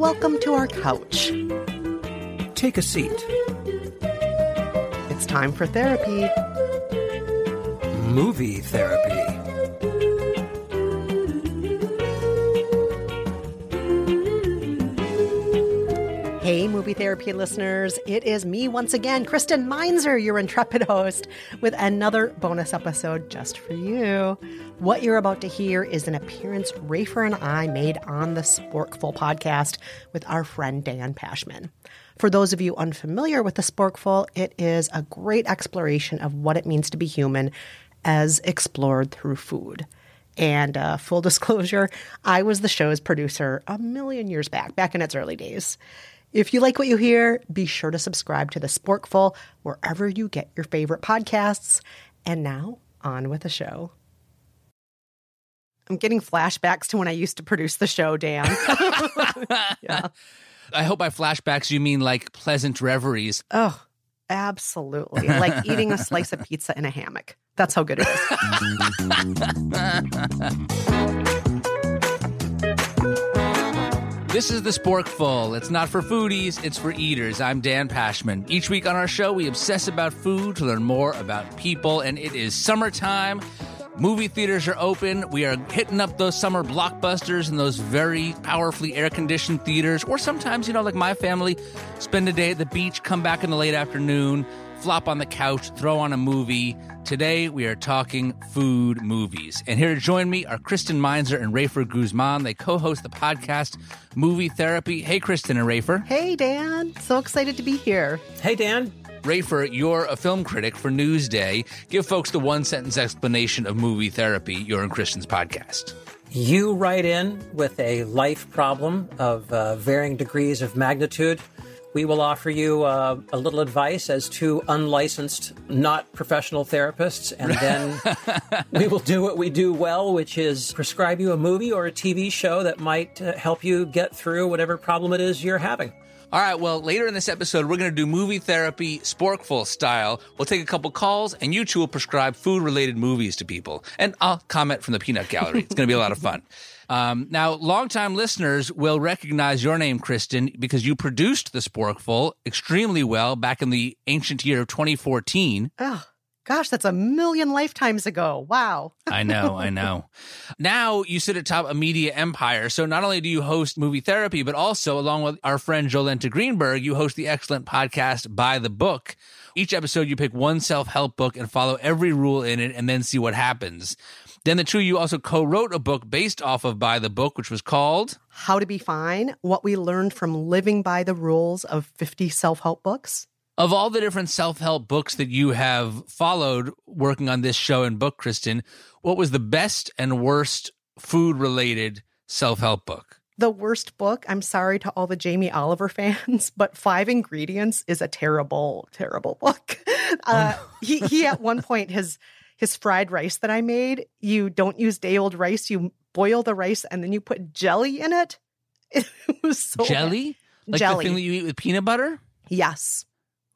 Welcome to our couch. Take a seat. It's time for therapy. Movie therapy. Movie therapy listeners. It is me once again, Kristen Meinzer, your intrepid host, with another bonus episode just for you. What you're about to hear is an appearance Rafer and I made on the Sporkful podcast with our friend Dan Pashman. For those of you unfamiliar with the Sporkful, it is a great exploration of what it means to be human as explored through food. And uh, full disclosure, I was the show's producer a million years back, back in its early days. If you like what you hear, be sure to subscribe to the Sporkful wherever you get your favorite podcasts. And now, on with the show. I'm getting flashbacks to when I used to produce the show, Dan. yeah. I hope by flashbacks you mean like pleasant reveries. Oh, absolutely. Like eating a slice of pizza in a hammock. That's how good it is. This is the Sporkful. It's not for foodies, it's for eaters. I'm Dan Pashman. Each week on our show, we obsess about food to learn more about people, and it is summertime. Movie theaters are open. We are hitting up those summer blockbusters in those very powerfully air conditioned theaters. Or sometimes, you know, like my family, spend a day at the beach, come back in the late afternoon, flop on the couch, throw on a movie. Today, we are talking food movies. And here to join me are Kristen Meinzer and Rafer Guzman. They co host the podcast Movie Therapy. Hey, Kristen and Rafer. Hey, Dan. So excited to be here. Hey, Dan. Rafer, you're a film critic for Newsday. Give folks the one sentence explanation of movie therapy, your and Kristen's podcast. You write in with a life problem of uh, varying degrees of magnitude. We will offer you uh, a little advice as two unlicensed, not professional therapists, and then we will do what we do well, which is prescribe you a movie or a TV show that might uh, help you get through whatever problem it is you're having. All right, well, later in this episode, we're going to do movie therapy sporkful style. We'll take a couple calls, and you two will prescribe food related movies to people. And I'll comment from the peanut gallery. It's going to be a lot of fun. Um, now, longtime listeners will recognize your name, Kristen, because you produced the Sporkful extremely well back in the ancient year of 2014. Oh, gosh, that's a million lifetimes ago. Wow. I know, I know. Now you sit atop a media empire. So not only do you host movie therapy, but also, along with our friend Jolenta Greenberg, you host the excellent podcast By the Book. Each episode, you pick one self help book and follow every rule in it and then see what happens. Then the two of you also co wrote a book based off of By the Book, which was called How to Be Fine What We Learned from Living by the Rules of 50 Self Help Books. Of all the different self help books that you have followed working on this show and book, Kristen, what was the best and worst food related self help book? The worst book, I'm sorry to all the Jamie Oliver fans, but Five Ingredients is a terrible, terrible book. Uh, oh. he, he at one point has his fried rice that I made, you don't use day old rice. You boil the rice and then you put jelly in it. It was so jelly, bad. like jelly. the thing that you eat with peanut butter. Yes.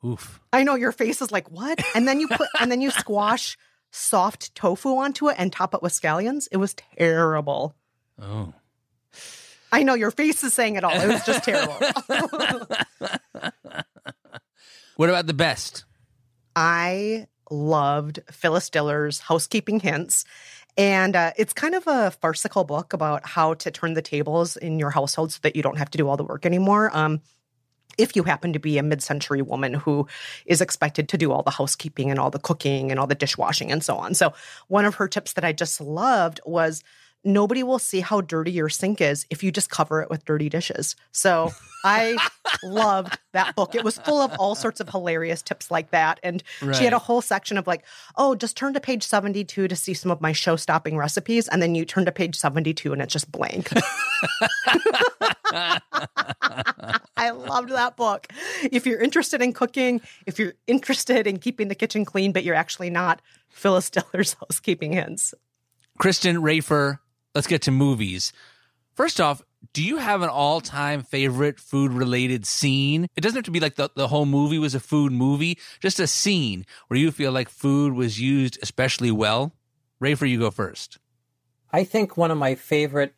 Oof. I know your face is like what, and then you put and then you squash soft tofu onto it and top it with scallions. It was terrible. Oh. I know your face is saying it all. It was just terrible. what about the best? I loved Phyllis Diller's Housekeeping Hints. And uh, it's kind of a farcical book about how to turn the tables in your household so that you don't have to do all the work anymore. Um, if you happen to be a mid century woman who is expected to do all the housekeeping and all the cooking and all the dishwashing and so on. So, one of her tips that I just loved was nobody will see how dirty your sink is if you just cover it with dirty dishes. So I loved that book. It was full of all sorts of hilarious tips like that. And right. she had a whole section of like, oh, just turn to page 72 to see some of my show stopping recipes. And then you turn to page 72 and it's just blank. I loved that book. If you're interested in cooking, if you're interested in keeping the kitchen clean, but you're actually not, Phyllis Diller's Housekeeping Hints. Kristen Rafer, let's get to movies. First off, do you have an all time favorite food related scene? It doesn't have to be like the, the whole movie was a food movie, just a scene where you feel like food was used especially well. Rafer, you go first. I think one of my favorite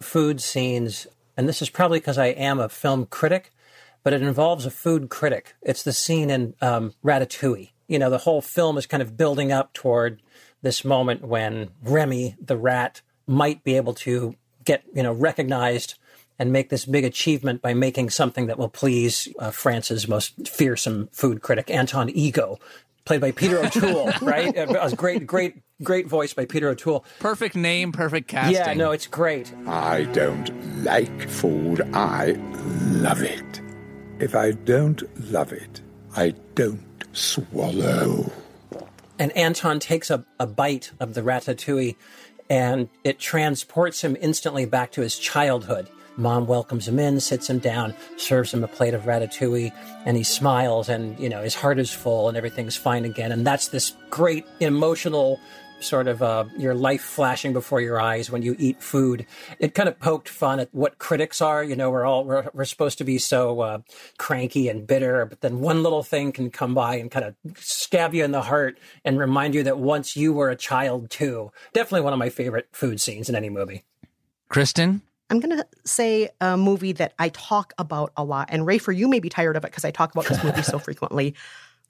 food scenes, and this is probably because I am a film critic, but it involves a food critic. It's the scene in um, Ratatouille. You know, the whole film is kind of building up toward this moment when Remy, the rat, might be able to get you know recognized and make this big achievement by making something that will please uh, France's most fearsome food critic, Anton Ego, played by Peter O'Toole, right? It was great, great, great voice by Peter O'Toole. Perfect name, perfect casting. Yeah, no, it's great. I don't like food. I love it. If I don't love it, I don't swallow. And Anton takes a, a bite of the ratatouille and it transports him instantly back to his childhood. Mom welcomes him in, sits him down, serves him a plate of ratatouille, and he smiles, and you know his heart is full, and everything's fine again. And that's this great emotional sort of uh, your life flashing before your eyes when you eat food. It kind of poked fun at what critics are. You know, we're all we're, we're supposed to be so uh, cranky and bitter, but then one little thing can come by and kind of stab you in the heart and remind you that once you were a child too. Definitely one of my favorite food scenes in any movie. Kristen. I'm going to say a movie that I talk about a lot. And Rafer, you may be tired of it because I talk about this movie so frequently.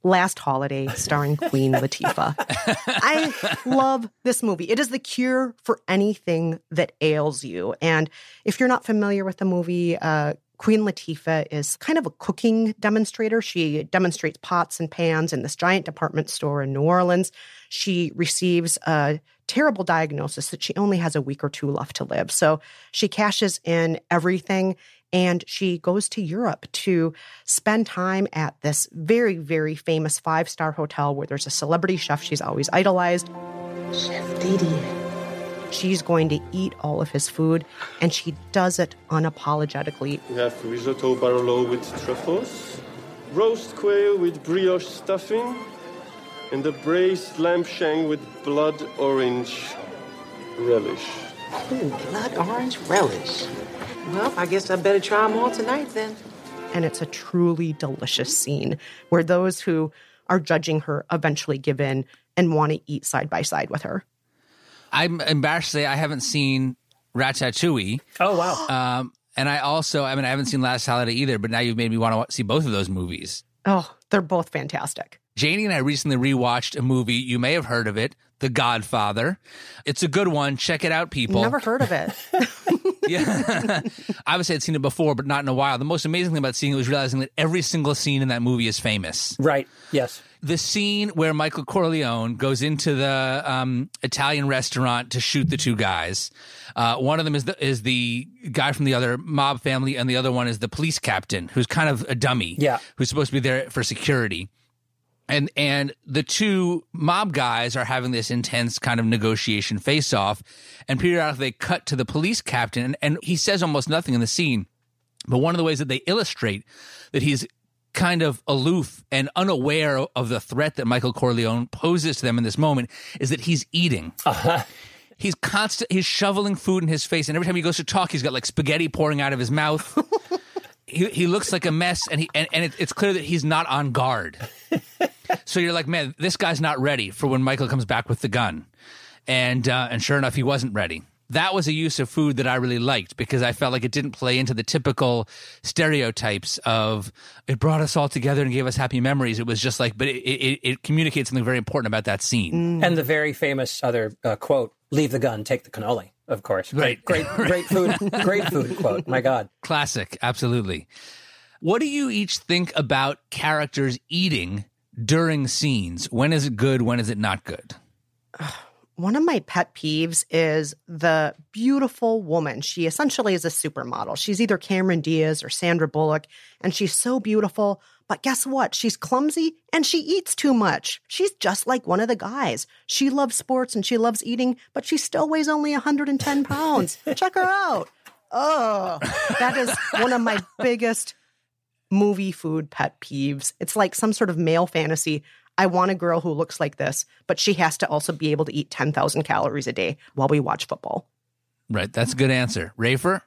Last Holiday, starring Queen Latifah. I love this movie. It is the cure for anything that ails you. And if you're not familiar with the movie, uh, Queen Latifah is kind of a cooking demonstrator. She demonstrates pots and pans in this giant department store in New Orleans. She receives a terrible diagnosis that she only has a week or two left to live. So she cashes in everything and she goes to Europe to spend time at this very, very famous five star hotel where there's a celebrity chef she's always idolized. Chef Didier. She's going to eat all of his food, and she does it unapologetically. We have risotto barolo with truffles, roast quail with brioche stuffing, and a braised lamb shank with blood orange relish. Ooh, blood orange relish. Well, I guess I better try them all tonight then. And it's a truly delicious scene where those who are judging her eventually give in and want to eat side by side with her. I'm embarrassed to say I haven't seen Ratatouille. Oh wow! Um, and I also, I mean, I haven't seen Last Holiday either. But now you've made me want to see both of those movies. Oh, they're both fantastic. Janie and I recently rewatched a movie. You may have heard of it, The Godfather. It's a good one. Check it out, people. Never heard of it. yeah. Obviously, I'd seen it before, but not in a while. The most amazing thing about seeing it was realizing that every single scene in that movie is famous. Right. Yes. The scene where Michael Corleone goes into the um, Italian restaurant to shoot the two guys. Uh, one of them is the, is the guy from the other mob family, and the other one is the police captain, who's kind of a dummy. Yeah. Who's supposed to be there for security and and the two mob guys are having this intense kind of negotiation face off and periodically they cut to the police captain and, and he says almost nothing in the scene but one of the ways that they illustrate that he's kind of aloof and unaware of the threat that Michael Corleone poses to them in this moment is that he's eating. Uh-huh. He's constant. He's shoveling food in his face, and every time he goes to talk, he's got like spaghetti pouring out of his mouth. he, he looks like a mess, and he and, and it, it's clear that he's not on guard. so you're like, man, this guy's not ready for when Michael comes back with the gun, and uh, and sure enough, he wasn't ready. that was a use of food that I really liked because I felt like it didn't play into the typical stereotypes of it brought us all together and gave us happy memories. It was just like, but it, it, it communicates something very important about that scene. And the very famous other uh, quote: "Leave the gun, take the cannoli." Of course, Right. Great, great, great food, great food quote. My God. Classic, absolutely. What do you each think about characters eating during scenes? When is it good? When is it not good? One of my pet peeves is the beautiful woman. She essentially is a supermodel. She's either Cameron Diaz or Sandra Bullock, and she's so beautiful. But guess what? She's clumsy and she eats too much. She's just like one of the guys. She loves sports and she loves eating, but she still weighs only 110 pounds. Check her out. Oh, that is one of my biggest movie food pet peeves. It's like some sort of male fantasy. I want a girl who looks like this, but she has to also be able to eat 10,000 calories a day while we watch football. Right, that's a good answer. Rafer?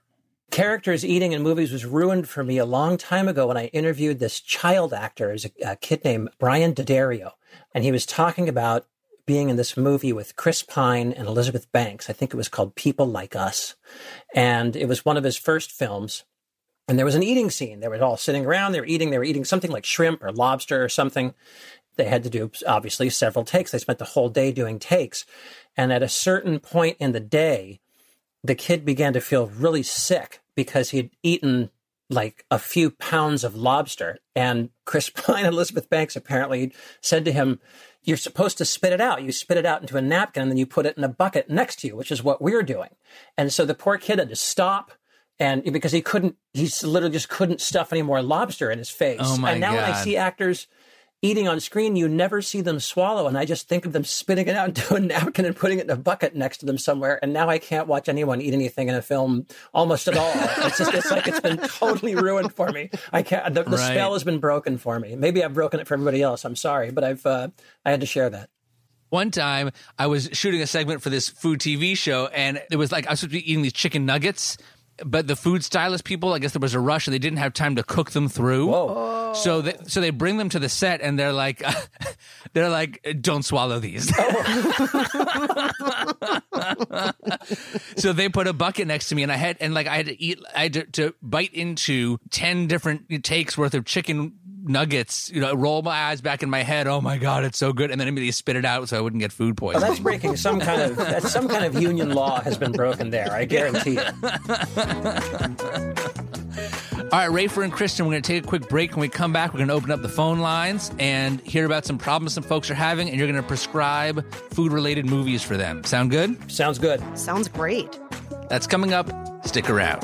Characters eating in movies was ruined for me a long time ago when I interviewed this child actor, as a, a kid named Brian D'Addario, and he was talking about being in this movie with Chris Pine and Elizabeth Banks. I think it was called People Like Us, and it was one of his first films. And there was an eating scene. They were all sitting around. They were eating. They were eating something like shrimp or lobster or something. They had to do obviously several takes. They spent the whole day doing takes, and at a certain point in the day, the kid began to feel really sick because he'd eaten like a few pounds of lobster. And Chris Pine and Elizabeth Banks apparently said to him, You're supposed to spit it out. You spit it out into a napkin and then you put it in a bucket next to you, which is what we're doing. And so the poor kid had to stop. And because he couldn't, he literally just couldn't stuff any more lobster in his face. Oh, my and now when I see actors eating on screen, you never see them swallow. And I just think of them spitting it out into a napkin and putting it in a bucket next to them somewhere. And now I can't watch anyone eat anything in a film almost at all. It's just, it's like it's been totally ruined for me. I can't, the, the Right. spell has been broken for me. Maybe I've broken it for everybody else. I'm sorry, but I've, uh, I had to share that. One time I was shooting a segment for this food TV show and it was like I was supposed to be eating these chicken nuggets, but the food stylist people, I guess there was a rush and they didn't have time to cook them through. Whoa. So they, so they bring them to the set and they're like they're like don't swallow these. Oh. so they put a bucket next to me and I had and like I had to eat I had to, to bite into 10 different takes worth of chicken nuggets, you know, roll my eyes back in my head. Oh my god, it's so good and then immediately spit it out so I wouldn't get food oh, Well, poisoning. that's breaking some kind of, that's some kind of union law has been broken there. I guarantee it. All right, Rafer and Kristen, we're going to take a quick break. When we come back, we're going to open up the phone lines and hear about some problems some folks are having, and you're going to prescribe food related movies for them. Sound good? Sounds good. Sounds great. That's coming up. Stick around.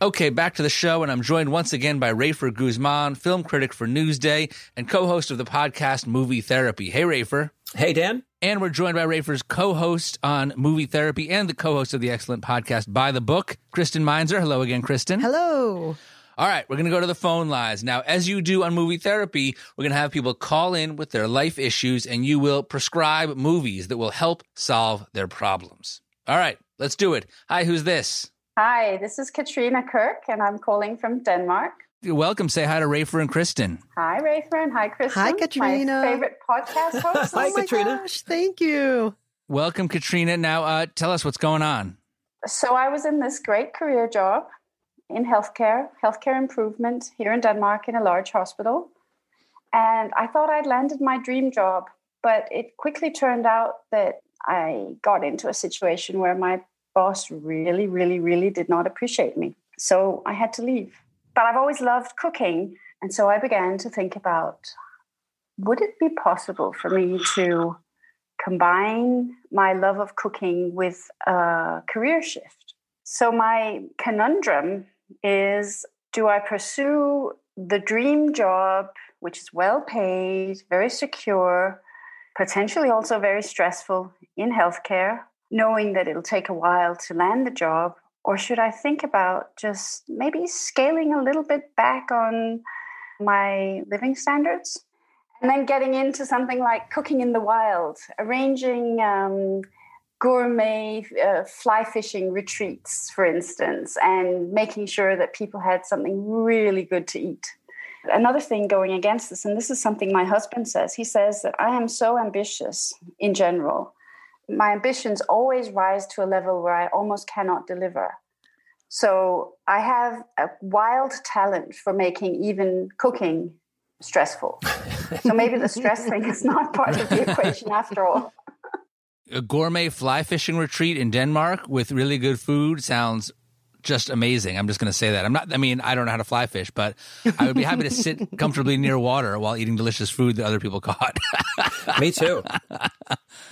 Okay, back to the show, and I'm joined once again by Rafer Guzman, film critic for Newsday and co-host of the podcast Movie Therapy. Hey, Rafer. Hey, Dan. And we're joined by Rafer's co-host on Movie Therapy and the co-host of the excellent podcast By the Book, Kristen Meinzer. Hello again, Kristen. Hello. All right, we're going to go to the phone lines. Now, as you do on movie therapy, we're going to have people call in with their life issues and you will prescribe movies that will help solve their problems. All right, let's do it. Hi, who's this? Hi, this is Katrina Kirk and I'm calling from Denmark. You're welcome. Say hi to Rafer and Kristen. Hi, Rafer, and hi, Kristen. Hi, Katrina. My favorite podcast host. Hi, oh my Katrina. gosh, thank you. Welcome, Katrina. Now, uh, tell us what's going on. So I was in this great career job in healthcare, healthcare improvement here in Denmark in a large hospital. And I thought I'd landed my dream job, but it quickly turned out that I got into a situation where my boss really, really, really did not appreciate me. So I had to leave. But I've always loved cooking. And so I began to think about would it be possible for me to combine my love of cooking with a career shift? So my conundrum is do I pursue the dream job, which is well paid, very secure, potentially also very stressful in healthcare, knowing that it'll take a while to land the job? Or should I think about just maybe scaling a little bit back on my living standards? And then getting into something like cooking in the wild, arranging um, gourmet uh, fly fishing retreats, for instance, and making sure that people had something really good to eat. Another thing going against this, and this is something my husband says, he says that I am so ambitious in general. My ambitions always rise to a level where I almost cannot deliver. So I have a wild talent for making even cooking stressful. so maybe the stress thing is not part of the equation after all a gourmet fly fishing retreat in Denmark with really good food sounds just amazing. I'm just going to say that. I'm not, I mean, I don't know how to fly fish, but I would be happy to sit comfortably near water while eating delicious food that other people caught. Me too.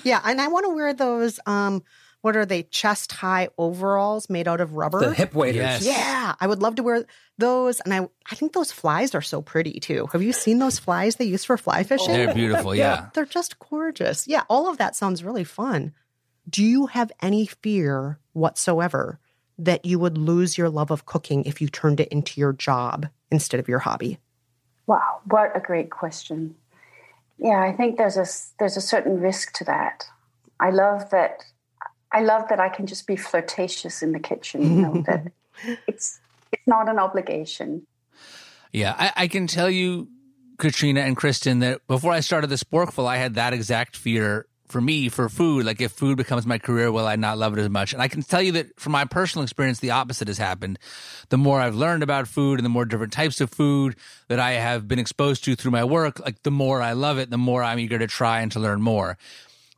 Yeah, and I want to wear those. Um, what are they? Chest high overalls made out of rubber. The hip waders. Yes. Yeah, I would love to wear those, and I I think those flies are so pretty too. Have you seen those flies they use for fly fishing? They're beautiful, yeah. They're just gorgeous. Yeah, all of that sounds really fun. Do you have any fear whatsoever that you would lose your love of cooking if you turned it into your job instead of your hobby? Wow, what a great question. Yeah, I think there's a there's a certain risk to that. I love that I love that I can just be flirtatious in the kitchen, you know, that it's it's not an obligation. Yeah, I, I can tell you, Katrina and Kristen, that before I started the Sporkful, I had that exact fear for me for food. Like, if food becomes my career, will I not love it as much? And I can tell you that from my personal experience, the opposite has happened. The more I've learned about food and the more different types of food that I have been exposed to through my work, like the more I love it, the more I'm eager to try and to learn more.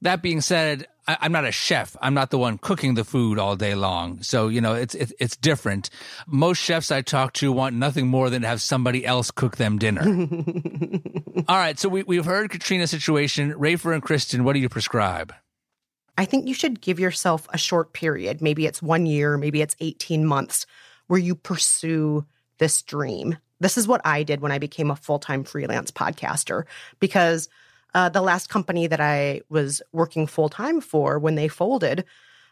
That being said, I, I'm not a chef. I'm not the one cooking the food all day long. So, you know, it's, it's, it's different. Most chefs I talk to want nothing more than to have somebody else cook them dinner. all right. So we, we've heard Katrina's situation. Rafer and Kristen, what do you prescribe? I think you should give yourself a short period. Maybe it's one year, maybe it's 18 months where you pursue this dream. This is what I did when I became a full time freelance podcaster because uh, the last company that I was working full time for, when they folded,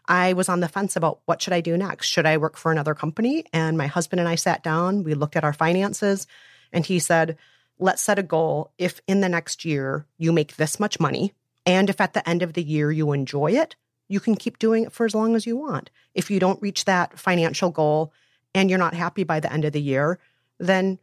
I was on the fence about what should I do next? Should I work for another company? And my husband and I sat down, we looked at our finances, and he said, Let's set a goal. If in the next year you make this much money, and if at the end of the year you enjoy it, you can keep doing it for as long as you want. If you don't reach that financial goal and you're not happy by the end of the year, then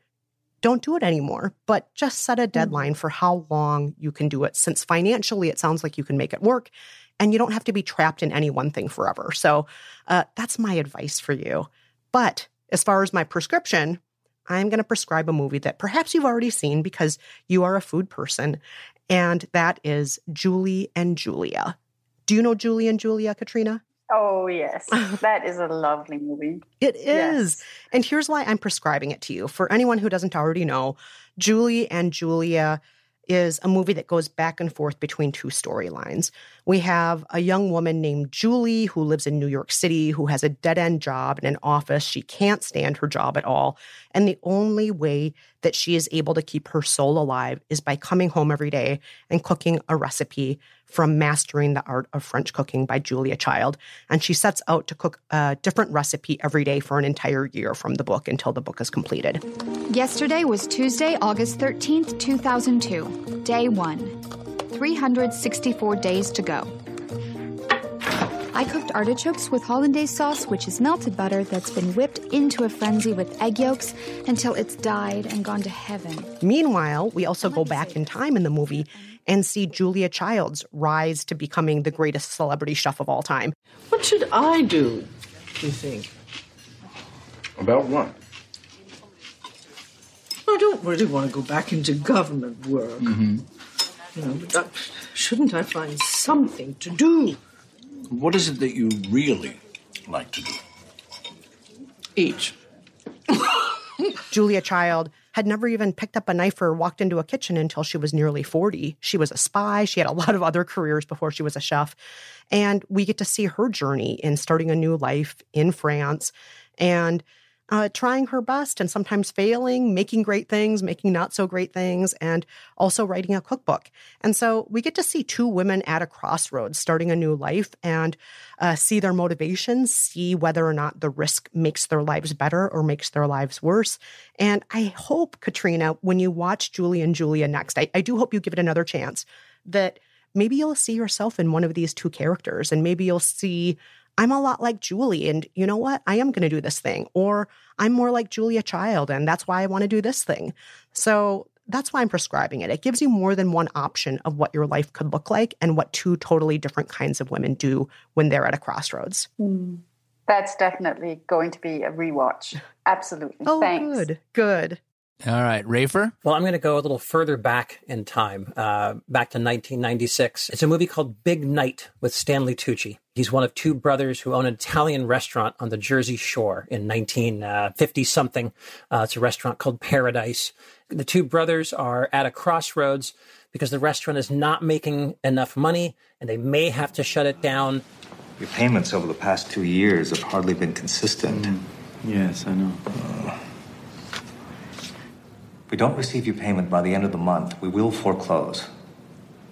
don't do it anymore, but just set a deadline for how long you can do it. Since financially, it sounds like you can make it work and you don't have to be trapped in any one thing forever. So uh, that's my advice for you. But as far as my prescription, I'm going to prescribe a movie that perhaps you've already seen because you are a food person. and that is Julie and Julia. Do you know Julie and Julia, Katrina? Oh, yes. that is a lovely movie. It is. Yes. And here's why I'm prescribing it to you. For anyone who doesn't already know, Julie and Julia is a movie that goes back and forth between two storylines. We have a young woman named Julie who lives in New York City who has a dead end job in an office. She can't stand her job at all. And the only way that she is able to keep her soul alive is by coming home every day and cooking a recipe from Mastering the Art of French Cooking by Julia Child. And she sets out to cook a different recipe every day for an entire year from the book until the book is completed. Yesterday was Tuesday, August 13th, 2002, day one. 364 days to go. I cooked artichokes with hollandaise sauce, which is melted butter that's been whipped into a frenzy with egg yolks until it's died and gone to heaven. Meanwhile, we also go back in time in the movie and see Julia Child's rise to becoming the greatest celebrity chef of all time. What should I do, you think? About what? I don't really want to go back into government work. Mm-hmm. You know, but shouldn't I find something to do? What is it that you really like to do? Eat. Julia Child had never even picked up a knife or walked into a kitchen until she was nearly 40. She was a spy. She had a lot of other careers before she was a chef. And we get to see her journey in starting a new life in France. And uh, trying her best and sometimes failing, making great things, making not so great things, and also writing a cookbook. And so we get to see two women at a crossroads starting a new life and uh, see their motivations, see whether or not the risk makes their lives better or makes their lives worse. And I hope, Katrina, when you watch Julie and Julia next, I, I do hope you give it another chance, that maybe you'll see yourself in one of these two characters and maybe you'll see I'm a lot like Julie, and you know what? I am going to do this thing. Or I'm more like Julia Child, and that's why I want to do this thing. So that's why I'm prescribing it. It gives you more than one option of what your life could look like and what two totally different kinds of women do when they're at a crossroads. Mm. That's definitely going to be a rewatch. Absolutely. Oh, Thanks. good. Good. All right, Rafer? Well, I'm going to go a little further back in time, uh, back to 1996. It's a movie called Big Night with Stanley Tucci. He's one of two brothers who own an Italian restaurant on the Jersey Shore in 1950 something. Uh, it's a restaurant called Paradise. The two brothers are at a crossroads because the restaurant is not making enough money and they may have to shut it down. Your payments over the past two years have hardly been consistent. Mm. Yes, I know. Uh, if we don't receive your payment by the end of the month, we will foreclose.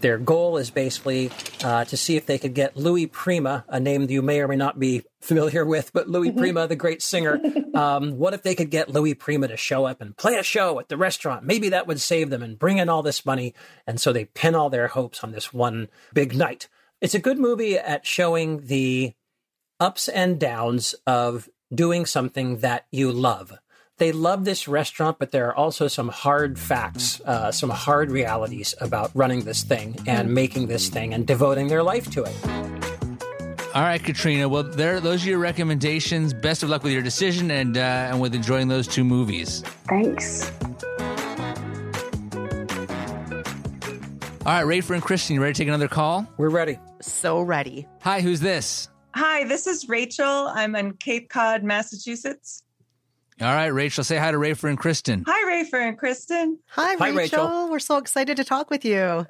Their goal is basically uh, to see if they could get Louis Prima, a name you may or may not be familiar with, but Louis Prima, the great singer. Um, what if they could get Louis Prima to show up and play a show at the restaurant? Maybe that would save them and bring in all this money. And so they pin all their hopes on this one big night. It's a good movie at showing the ups and downs of doing something that you love they love this restaurant, but there are also some hard facts, uh, some hard realities about running this thing and making this thing and devoting their life to it. All right, Katrina. Well, there, those are your recommendations. Best of luck with your decision and uh, and with enjoying those two movies. Thanks. All right, Rafer and Kristen, you ready to take another call? We're ready. So ready. Hi, who's this? Hi, this is Rachel. I'm in Cape Cod, Massachusetts. All right, Rachel, say hi to Rafer and Kristen. Hi, Rafer and Kristen. Hi, Hi, Rachel. Rachel. We're so excited to talk with you.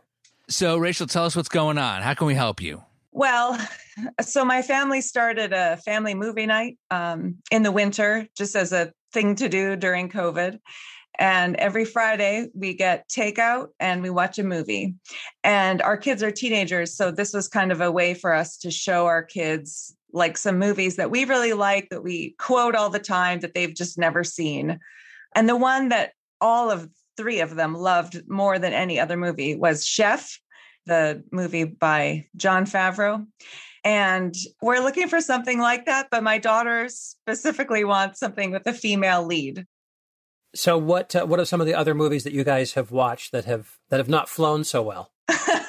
So, Rachel, tell us what's going on. How can we help you? Well, so my family started a family movie night um, in the winter just as a thing to do during COVID. And every Friday we get takeout and we watch a movie. And our kids are teenagers. So this was kind of a way for us to show our kids like some movies that we really like that we quote all the time that they've just never seen. And the one that all of three of them loved more than any other movie was Chef, the movie by Jon Favreau. And we're looking for something like that, but my daughter specifically wants something with a female lead. So, what uh, what are some of the other movies that you guys have watched that have that have not flown so well?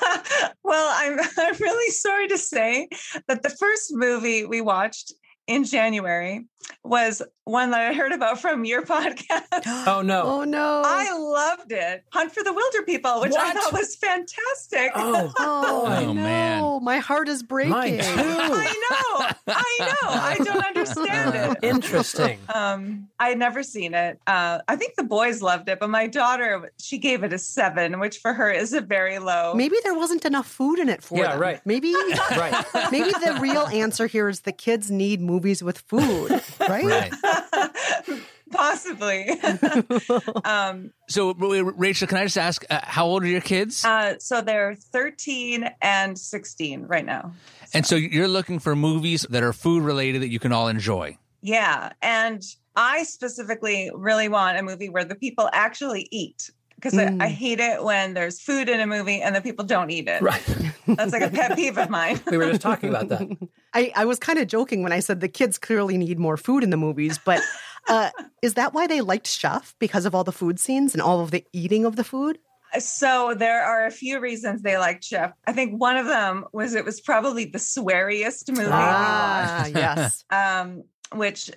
Well, I'm I'm really sorry to say that the first movie we watched in January was one that I heard about from your podcast. Oh no. Oh no. I loved it. Hunt for the Wilderpeople, which I thought was fantastic. Oh, Oh, Oh, no. man. My heart is breaking. Mine too. I know. I know. I don't understand it. Interesting. Um, I'd never seen it. Uh, I think the boys loved it, but my daughter, she gave it a seven, which for her is a very low. Maybe there wasn't enough food in it for Yeah, them. right. Maybe Right. maybe the real answer here is the kids need movies with food, right? Right. Possibly. um, So, Rachel, can I just ask, uh, how old are your kids? uh, so they're 13 and 16 right now. and so you're looking for movies that are food related that you can all enjoy. Yeah. And I specifically really want a movie where the people actually eat. Because Mm. I, I hate it when there's food in a movie and the people don't eat it. Right. That's like a pet peeve of mine. We were just talking about that. I, I was kind of joking when I said the kids clearly need more food in the movies, but uh, is that why they liked Chef? Because of all the food scenes and all of the eating of the food? So there are a few reasons they liked Chef. I think one of them was it was probably the sweariest movie. Ah, yes. um, which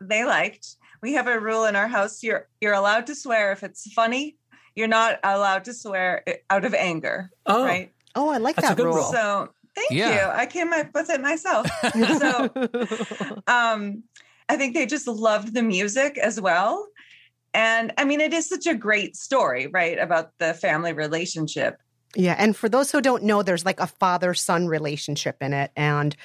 they liked. We have a rule in our house: you're you're allowed to swear if it's funny. You're not allowed to swear out of anger. Oh. right. Oh, I like That's that rule. rule. So thank Yeah. you. I came up with it myself. so um, I think they just loved the music as well. And I mean, it is such a great story, right? About the family relationship. Yeah, and for those who don't know, there's like a father son relationship in it, and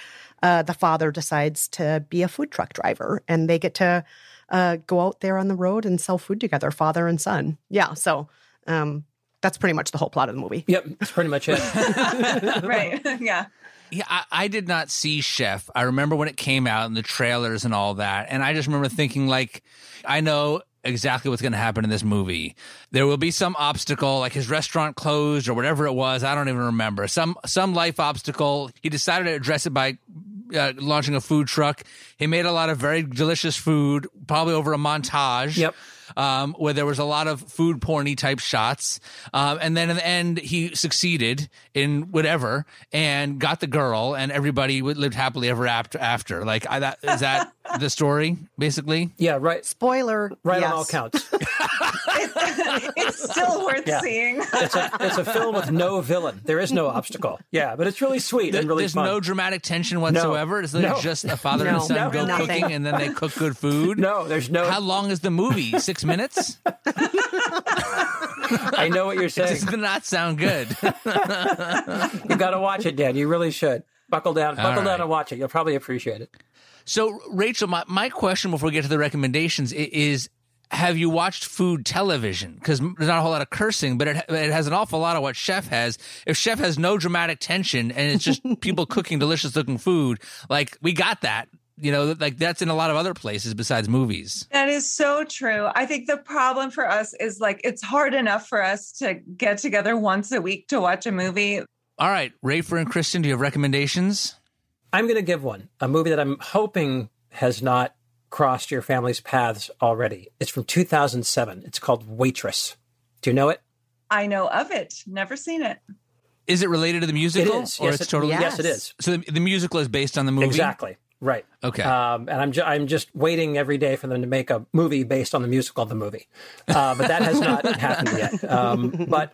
uh, the father decides to be a food truck driver, and they get to uh, go out there on the road and sell food together, father and son. Yeah, so um, that's pretty much the whole plot of the movie. Yep, that's pretty much it. right. yeah. Yeah, I, I did not see Chef. I remember when it came out and the trailers and all that. And I just remember thinking, like, I know exactly what's going to happen in this movie. There will be some obstacle, like his restaurant closed or whatever it was. I don't even remember. Some some life obstacle. He decided to address it by uh, launching a food truck. He made a lot of very delicious food, probably over a montage. Yep. Um, where there was a lot of food porny type shots, um, and then in the end he succeeded in whatever and got the girl, and everybody lived happily ever after. After, like, I, that is that the story basically? Yeah, right. Spoiler. Right yes. on all counts. it's still worth Yeah. seeing. It's a it's a film with no villain. There is no obstacle. Yeah, but it's really sweet There- and really There's fun. no dramatic tension whatsoever. It's No. just a father No. and son No. go Nothing. cooking, and then they cook good food. No, there's no. How long is the movie? Six minutes? I know what you're It saying. does not sound good. You've got to watch it, Dan. You really should. Buckle down, buckle right. down and watch it. You'll probably appreciate it. So, Rachel, my, my question before we get to the recommendations i- is have you watched food television? Because there's not a whole lot of cursing, but it, it has an awful lot of what Chef has. If Chef has no dramatic tension and it's just people cooking delicious looking food, like we got that. You know, like that's in a lot of other places besides movies. That is so true. I think the problem for us is like it's hard enough for us to get together once a week to watch a movie. All right, Rafer and Kristen, do you have recommendations? I'm going to give one a movie that I'm hoping has not crossed your family's paths already. It's from 2007. It's called Waitress. Do you know it? I know of it, never seen it. Is it related to the musical? It is. Or Yes, it's it- totally yes, it is. So the, the musical is based on the movie? Exactly. Right. Okay. Um, and I'm ju- I'm just waiting every day for them to make a movie based on the musical of the movie, uh, but that has not happened yet. Um, but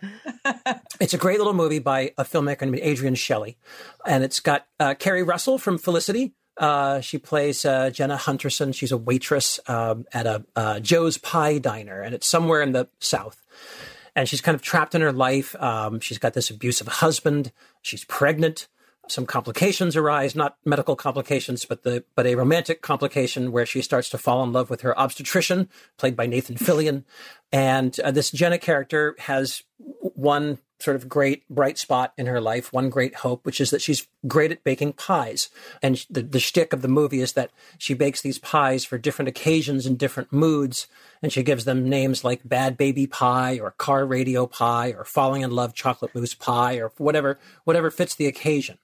it's a great little movie by a filmmaker named Adrienne Shelly, and it's got uh, Keri Russell from Felicity. Uh, she plays uh, Jenna Hunterson. She's a waitress um, at a uh, Joe's Pie Diner, and it's somewhere in the South. And she's kind of trapped in her life. Um, she's got this abusive husband. She's pregnant some complications arise, not medical complications, but the but a romantic complication where she starts to fall in love with her obstetrician, played by Nathan Fillion, and uh, this Jenna character has one sort of great bright spot in her life, one great hope, which is that she's great at baking pies. And the, the shtick of the movie is that she bakes these pies for different occasions and different moods. And she gives them names like bad baby pie or car radio pie or falling in love chocolate mousse pie or whatever, whatever fits the occasion.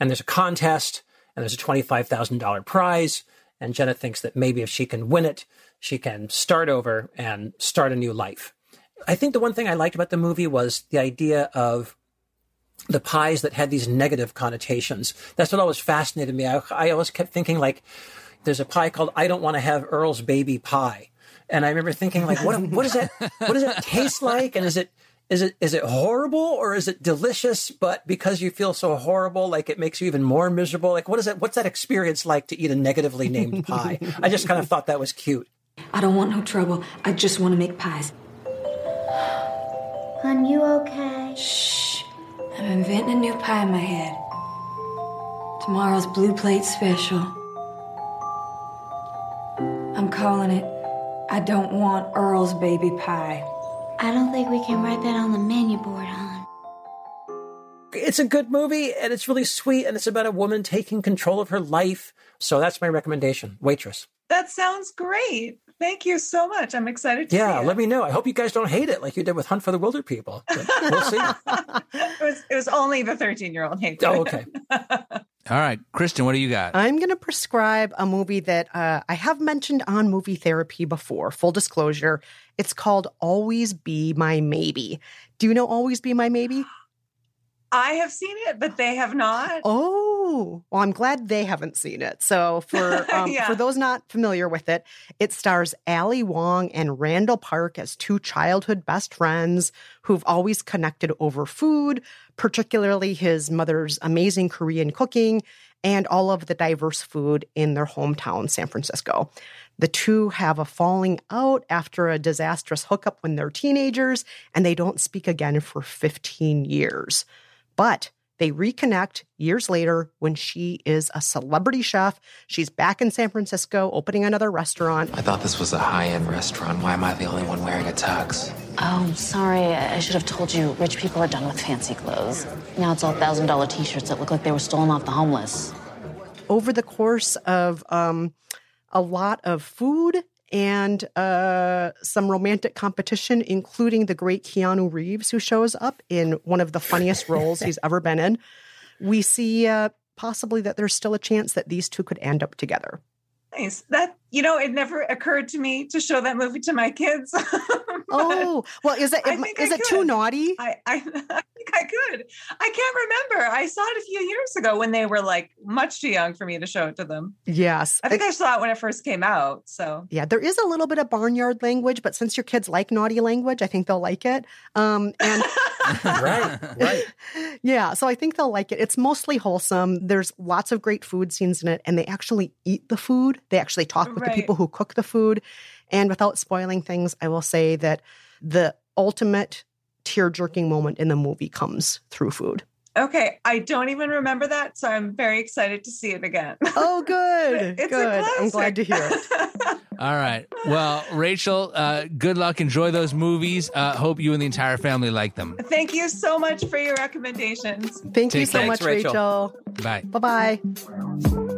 And there's a contest and there's a $25,000 prize. And Jenna thinks that maybe if she can win it, she can start over and start a new life. I think the one thing I liked about the movie was the idea of the pies that had these negative connotations. That's what always fascinated me. I, I always kept thinking, like, there's a pie called I Don't Want to Have Earl's Baby Pie. And I remember thinking, like, what, what does that, what does it taste like? And is it, is it, is it horrible or is it delicious? But because you feel so horrible, like it makes you even more miserable. Like, what is that? What's that experience like to eat a negatively named pie? I just kind of thought that was cute. I don't want no trouble. I just want to make pies. Hon, you okay? Shh. I'm inventing a new pie in my head. Tomorrow's Blue Plate Special. I'm calling it I Don't Want Earl's Baby Pie. I don't think we can write that on the menu board, hon. It's a good movie and it's really sweet and it's about a woman taking control of her life. So that's my recommendation. Waitress. That sounds great. Thank you so much. I'm excited to Yeah, see let me know. I hope you guys don't hate it like you did with Hunt for the Wilder People. But we'll see. it. It was, it was only the 13 year old hate. Oh, okay. All right, Kristen, what do you got? I'm going to prescribe a movie that uh, I have mentioned on movie therapy before. Full disclosure, it's called Always Be My Maybe. Do you know Always Be My Maybe? I have seen it, but they have not. Oh, well, I'm glad they haven't seen it. So, for um, Yeah. for those not familiar with it, it stars Ali Wong and Randall Park as two childhood best friends who've always connected over food, particularly his mother's amazing Korean cooking and all of the diverse food in their hometown, San Francisco. The two have a falling out after a disastrous hookup when they're teenagers, and they don't speak again for 15 years. But they reconnect years later when she is a celebrity chef. She's back in San Francisco opening another restaurant. I thought this was a high end restaurant. Why am I the only one wearing a tux? Oh, sorry. I should have told you. Rich people are done with fancy clothes. Now it's all thousand dollar t shirts that look like they were stolen off the homeless. Over the course of um, a lot of food and uh, some romantic competition, including the great Keanu Reeves, who shows up in one of the funniest roles he's ever been in, we see uh, possibly that there's still a chance that these two could end up together. Nice. That you know, it never occurred to me to show that movie to my kids. Oh, well, is it I it I too naughty? I, I, I think I could. I can't remember. I saw it a few years ago when they were like much too young for me to show it to them. Yes. I think I saw it when it first came out. So Yeah, there is a little bit of barnyard language, but since your kids like naughty language, I think they'll like it. Um, and right, right. yeah, so I think they'll like it. It's mostly wholesome. There's lots of great food scenes in it, and they actually eat the food. They actually talk with Right. the people who cook the food. And without spoiling things, I will say that the ultimate tear jerking moment in the movie comes through food. okay, I don't even remember that, so I'm very excited to see it again. Oh, good. It's a good. I'm glad to hear it. All right. Well, Rachel, uh, good luck. Enjoy those movies. Uh, hope you and the entire family like them. Thank you so much for your recommendations. Thank you Take so care. much, Thanks, Rachel. Rachel. Bye. Bye bye.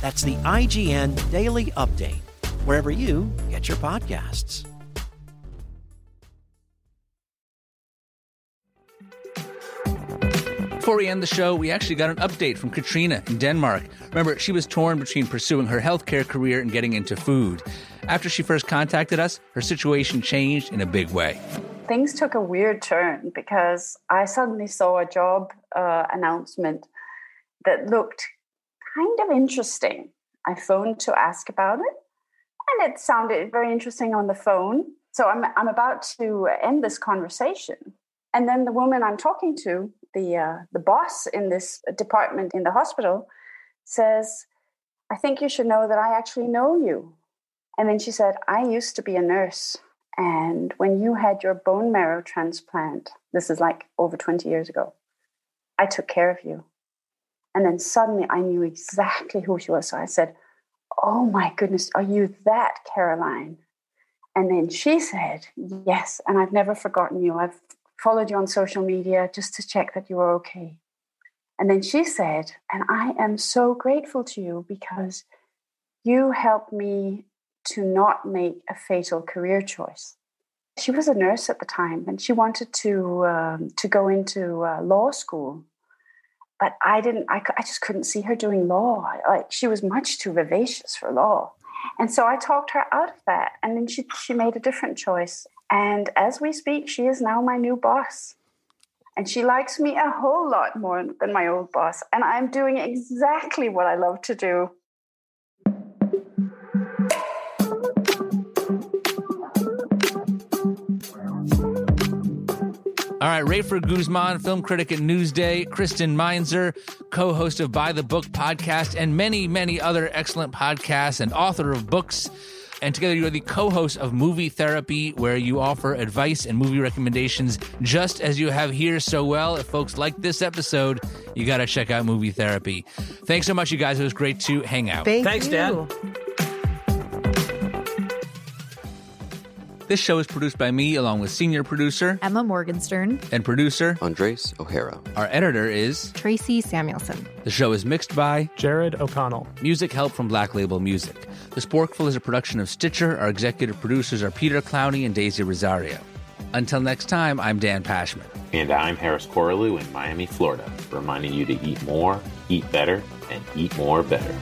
That's the IGN Daily Update, wherever you get your podcasts. Before we end the show, we actually got an update from Katrina in Denmark. Remember, she was torn between pursuing her healthcare career and getting into food. After she first contacted us, her situation changed in a big way. things took a weird turn because I suddenly saw a job uh, announcement that looked kind of interesting. I phoned to ask about it, and it sounded very interesting on the phone. So I'm I'm about to end this conversation, and then the woman I'm talking to, the uh, the boss in this department in the hospital, says, "I think you should know that I actually know you." And then she said, "I used to be a nurse." And when you had your bone marrow transplant, this is like over 20 years ago, I took care of you. And then suddenly I knew exactly who she was. So I said, Oh my goodness, are you that Caroline? And then she said, Yes. And I've never forgotten you. I've followed you on social media just to check that you were okay. And then she said, And I am so grateful to you because You helped me to not make a fatal career choice. She was a nurse at the time and she wanted to, um, to go into uh, law school. But I didn't, I, I just couldn't see her doing law. Like she was much too vivacious for law. And so I talked her out of that. And then she, she made a different choice. And as we speak, she is now my new boss. And she likes me a whole lot more than my old boss. And I'm doing exactly what I love to do. All right, Rafer Guzman, film critic at Newsday, Kristen Meinzer, co host of By the Book podcast, and many, many other excellent podcasts, and author of books. And together, you are the co host of Movie Therapy, where you offer advice and movie recommendations just as you have here so well. If folks like this episode, you got to check out Movie Therapy. Thanks so much, you guys. It was great to hang out. Thank Thanks, you. Dan. This show is produced by me, along with senior producer Emma Morgenstern, and producer Andres O'Hara. Our editor is Tracy Samuelson. The show is mixed by Jared O'Connell. Music help from Black Label Music. The Sporkful is a production of Stitcher. Our executive producers are Peter Clowney and Daisy Rosario. Until next time, I'm Dan Pashman. And I'm Harris Corlew in Miami, Florida, reminding you to eat more, eat better, and eat more better.